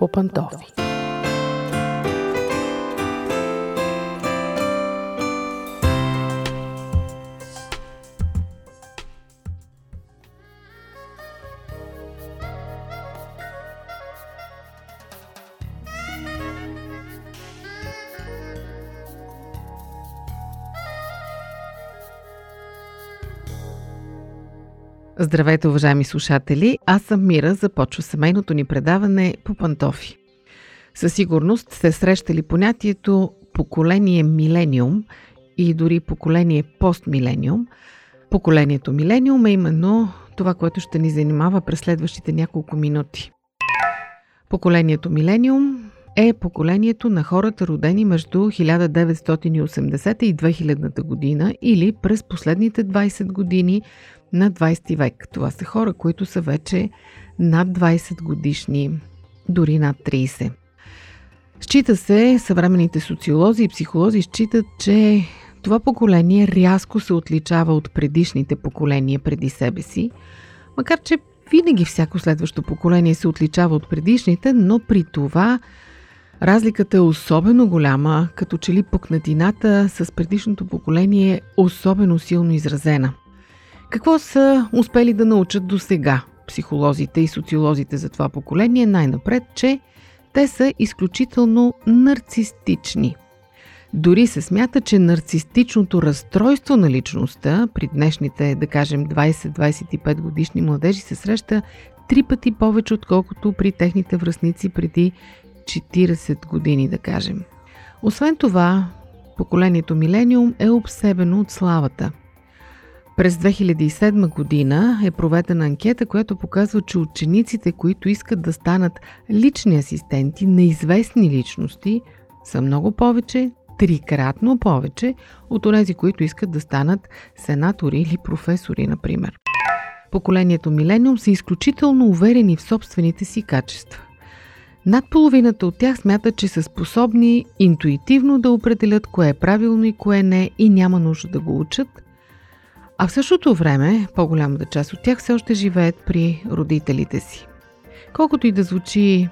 по Здравейте, уважаеми слушатели! Аз съм Мира, започва семейното ни предаване по пантофи. Със сигурност сте срещали понятието поколение милениум и дори поколение постмилениум. Поколението милениум е именно това, което ще ни занимава през следващите няколко минути. Поколението милениум е поколението на хората родени между 1980 и 2000 година или през последните 20 години на 20 век. Това са хора, които са вече над 20 годишни, дори над 30. Счита се, съвременните социолози и психолози считат, че това поколение рязко се отличава от предишните поколения преди себе си, макар че винаги всяко следващо поколение се отличава от предишните, но при това разликата е особено голяма, като че ли пукнатината с предишното поколение е особено силно изразена. Какво са успели да научат до сега психолозите и социолозите за това поколение? Най-напред, че те са изключително нарцистични. Дори се смята, че нарцистичното разстройство на личността при днешните, да кажем, 20-25 годишни младежи се среща три пъти повече, отколкото при техните връзници преди 40 години, да кажем. Освен това, поколението Милениум е обсебено от славата – през 2007 година е проведена анкета, която показва, че учениците, които искат да станат лични асистенти на известни личности, са много повече, трикратно повече от тези, които искат да станат сенатори или професори, например. Поколението Милениум са изключително уверени в собствените си качества. Над половината от тях смятат, че са способни интуитивно да определят кое е правилно и кое не и няма нужда да го учат – а в същото време, по-голямата част от тях все още живеят при родителите си. Колкото и да звучи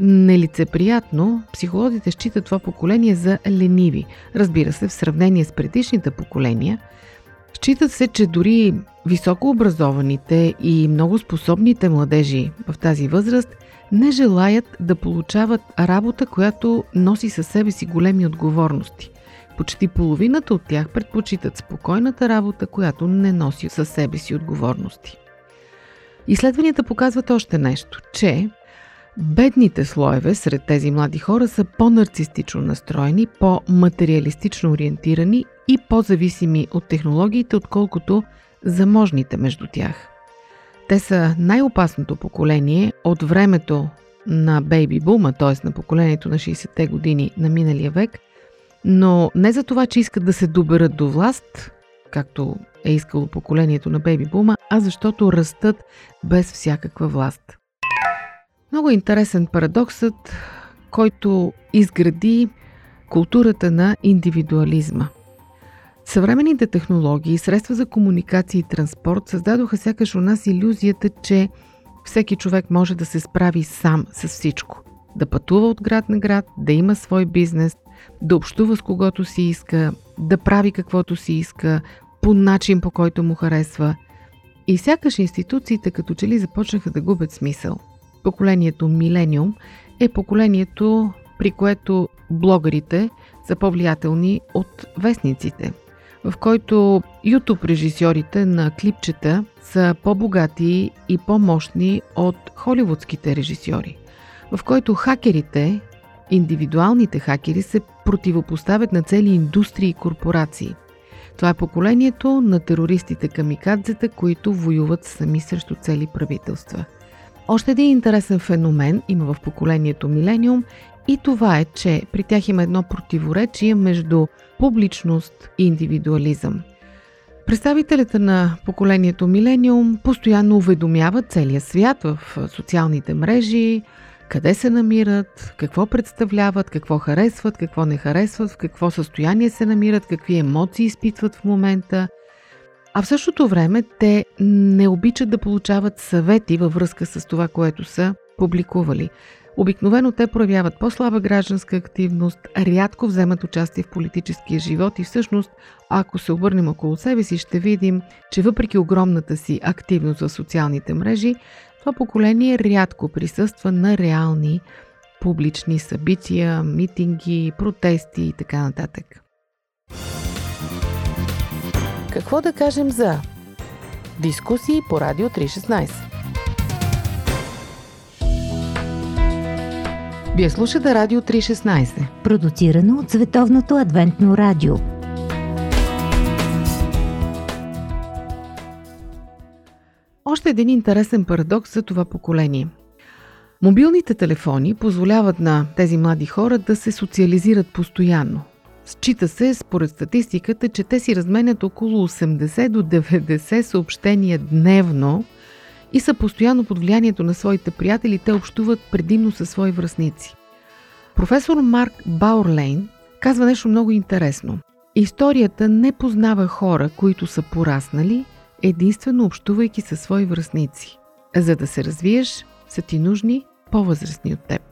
нелицеприятно, психолозите считат това поколение за лениви. Разбира се, в сравнение с предишните поколения, считат се, че дори високообразованите и много способните младежи в тази възраст не желаят да получават работа, която носи със себе си големи отговорности. Почти половината от тях предпочитат спокойната работа, която не носи със себе си отговорности. Изследванията показват още нещо, че бедните слоеве сред тези млади хора са по-нарцистично настроени, по-материалистично ориентирани и по-зависими от технологиите, отколкото заможните между тях. Те са най-опасното поколение от времето на бейби бума, т.е. на поколението на 60-те години на миналия век, но не за това, че искат да се доберат до власт, както е искало поколението на Бейби Бума, а защото растат без всякаква власт. Много интересен парадоксът, който изгради културата на индивидуализма. Съвременните технологии, средства за комуникация и транспорт създадоха сякаш у нас иллюзията, че всеки човек може да се справи сам с всичко. Да пътува от град на град, да има свой бизнес, да общува с когото си иска, да прави каквото си иска, по начин по който му харесва. И сякаш институциите като че ли започнаха да губят смисъл. Поколението Милениум е поколението, при което блогърите са по-влиятелни от вестниците, в който YouTube режисьорите на клипчета са по-богати и по-мощни от холивудските режисьори, в който хакерите Индивидуалните хакери се противопоставят на цели индустрии и корпорации. Това е поколението на терористите камикадзета, които воюват сами срещу цели правителства. Още един интересен феномен има в поколението Милениум и това е, че при тях има едно противоречие между публичност и индивидуализъм. Представителите на поколението Милениум постоянно уведомяват целия свят в социалните мрежи, къде се намират, какво представляват, какво харесват, какво не харесват, в какво състояние се намират, какви емоции изпитват в момента. А в същото време те не обичат да получават съвети във връзка с това, което са публикували. Обикновено те проявяват по-слаба гражданска активност, рядко вземат участие в политическия живот и всъщност, ако се обърнем около себе си, ще видим, че въпреки огромната си активност в социалните мрежи, това поколение рядко присъства на реални публични събития, митинги, протести и така нататък. Какво да кажем за дискусии по Радио 316? Вие слушате Радио 316, продуцирано от Световното адвентно радио. Още един интересен парадокс за това поколение. Мобилните телефони позволяват на тези млади хора да се социализират постоянно. Счита се, според статистиката, че те си разменят около 80 до 90 съобщения дневно и са постоянно под влиянието на своите приятели. Те общуват предимно със свои връзници. Професор Марк Баурлейн казва нещо много интересно. Историята не познава хора, които са пораснали, единствено общувайки със свои връзници. За да се развиеш, са ти нужни по-възрастни от теб.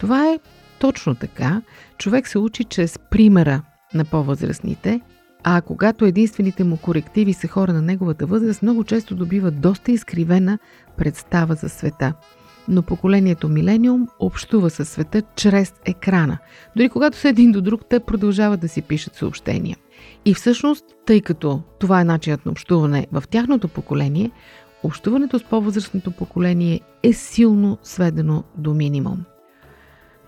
Това е точно така. Човек се учи чрез примера на по-възрастните, а когато единствените му корективи са хора на неговата възраст, много често добива доста изкривена представа за света. Но поколението Милениум общува със света чрез екрана. Дори когато са един до друг, те продължават да си пишат съобщения. И всъщност, тъй като това е начинът на общуване в тяхното поколение, общуването с по-възрастното поколение е силно сведено до минимум.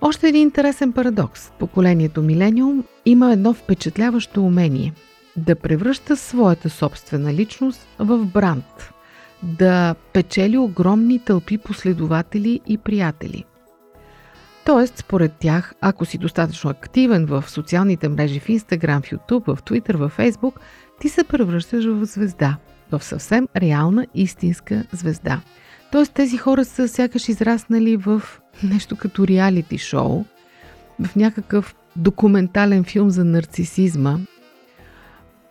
Още един интересен парадокс. Поколението Милениум има едно впечатляващо умение да превръща своята собствена личност в бранд, да печели огромни тълпи последователи и приятели. Тоест, според тях, ако си достатъчно активен в социалните мрежи в Instagram, в YouTube, в Twitter, в Facebook, ти се превръщаш в звезда, в съвсем реална, истинска звезда. Тоест, тези хора са сякаш израснали в нещо като реалити шоу, в някакъв документален филм за нарцисизма.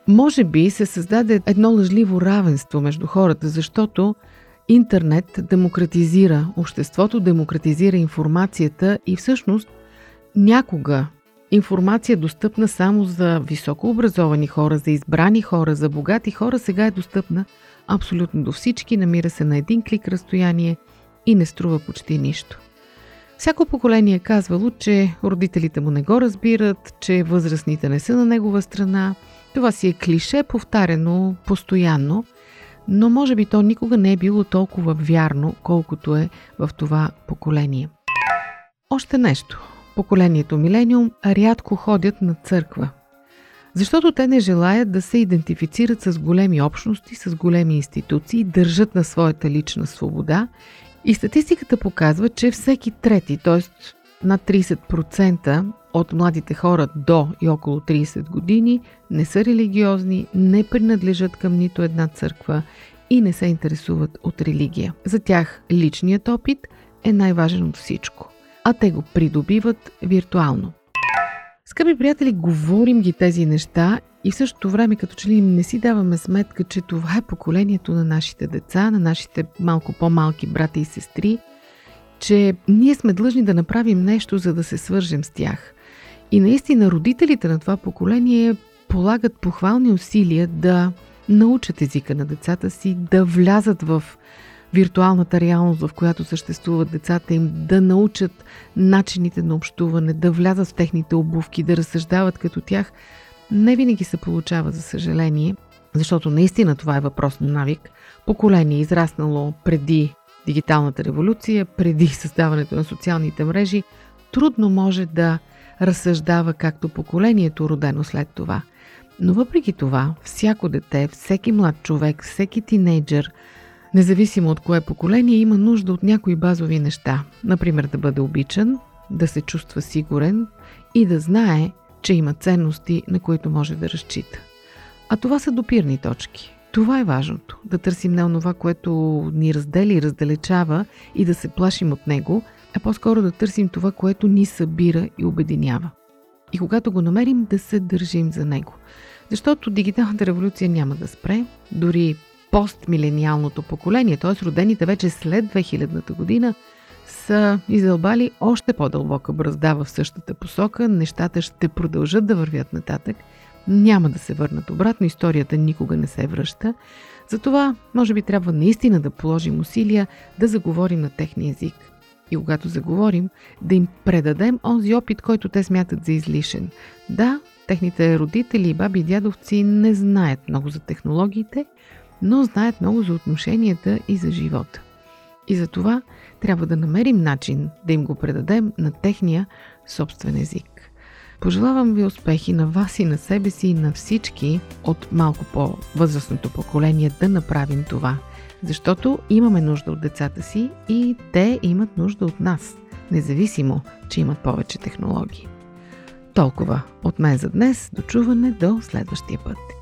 Може би се създаде едно лъжливо равенство между хората, защото интернет демократизира обществото, демократизира информацията и всъщност някога информация достъпна само за високообразовани хора, за избрани хора, за богати хора, сега е достъпна абсолютно до всички, намира се на един клик разстояние и не струва почти нищо. Всяко поколение е казвало, че родителите му не го разбират, че възрастните не са на негова страна. Това си е клише, повтарено постоянно, но може би то никога не е било толкова вярно, колкото е в това поколение. Още нещо. Поколението Милениум рядко ходят на църква. Защото те не желаят да се идентифицират с големи общности, с големи институции, държат на своята лична свобода и статистиката показва, че всеки трети, т.е. над 30% от младите хора до и около 30 години не са религиозни, не принадлежат към нито една църква и не се интересуват от религия. За тях личният опит е най-важен от всичко, а те го придобиват виртуално. Скъпи приятели, говорим ги тези неща и в същото време като че ли не си даваме сметка, че това е поколението на нашите деца, на нашите малко по-малки брата и сестри, че ние сме длъжни да направим нещо, за да се свържем с тях. И наистина родителите на това поколение полагат похвални усилия да научат езика на децата си, да влязат в виртуалната реалност, в която съществуват децата им, да научат начините на общуване, да влязат в техните обувки, да разсъждават като тях, не винаги се получава, за съжаление, защото наистина това е въпрос на навик. Поколение израснало преди дигиталната революция, преди създаването на социалните мрежи, трудно може да разсъждава както поколението, родено след това. Но въпреки това, всяко дете, всеки млад човек, всеки тинейджър – независимо от кое поколение, има нужда от някои базови неща. Например, да бъде обичан, да се чувства сигурен и да знае, че има ценности, на които може да разчита. А това са допирни точки. Това е важното. Да търсим не онова, което ни раздели и раздалечава и да се плашим от него, а по-скоро да търсим това, което ни събира и обединява. И когато го намерим, да се държим за него. Защото дигиталната революция няма да спре, дори постмилениалното поколение, т.е. родените вече след 2000-та година, са издълбали още по-дълбока бръзда в същата посока, нещата ще продължат да вървят нататък, няма да се върнат обратно, историята никога не се връща. Затова, може би, трябва наистина да положим усилия да заговорим на техния език. И когато заговорим, да им предадем онзи опит, който те смятат за излишен. Да, техните родители, и баби и дядовци не знаят много за технологиите, но знаят много за отношенията и за живота. И за това трябва да намерим начин да им го предадем на техния собствен език. Пожелавам ви успехи на вас и на себе си и на всички от малко по-възрастното поколение да направим това. Защото имаме нужда от децата си и те имат нужда от нас, независимо, че имат повече технологии. Толкова от мен за днес. Дочуване до следващия път.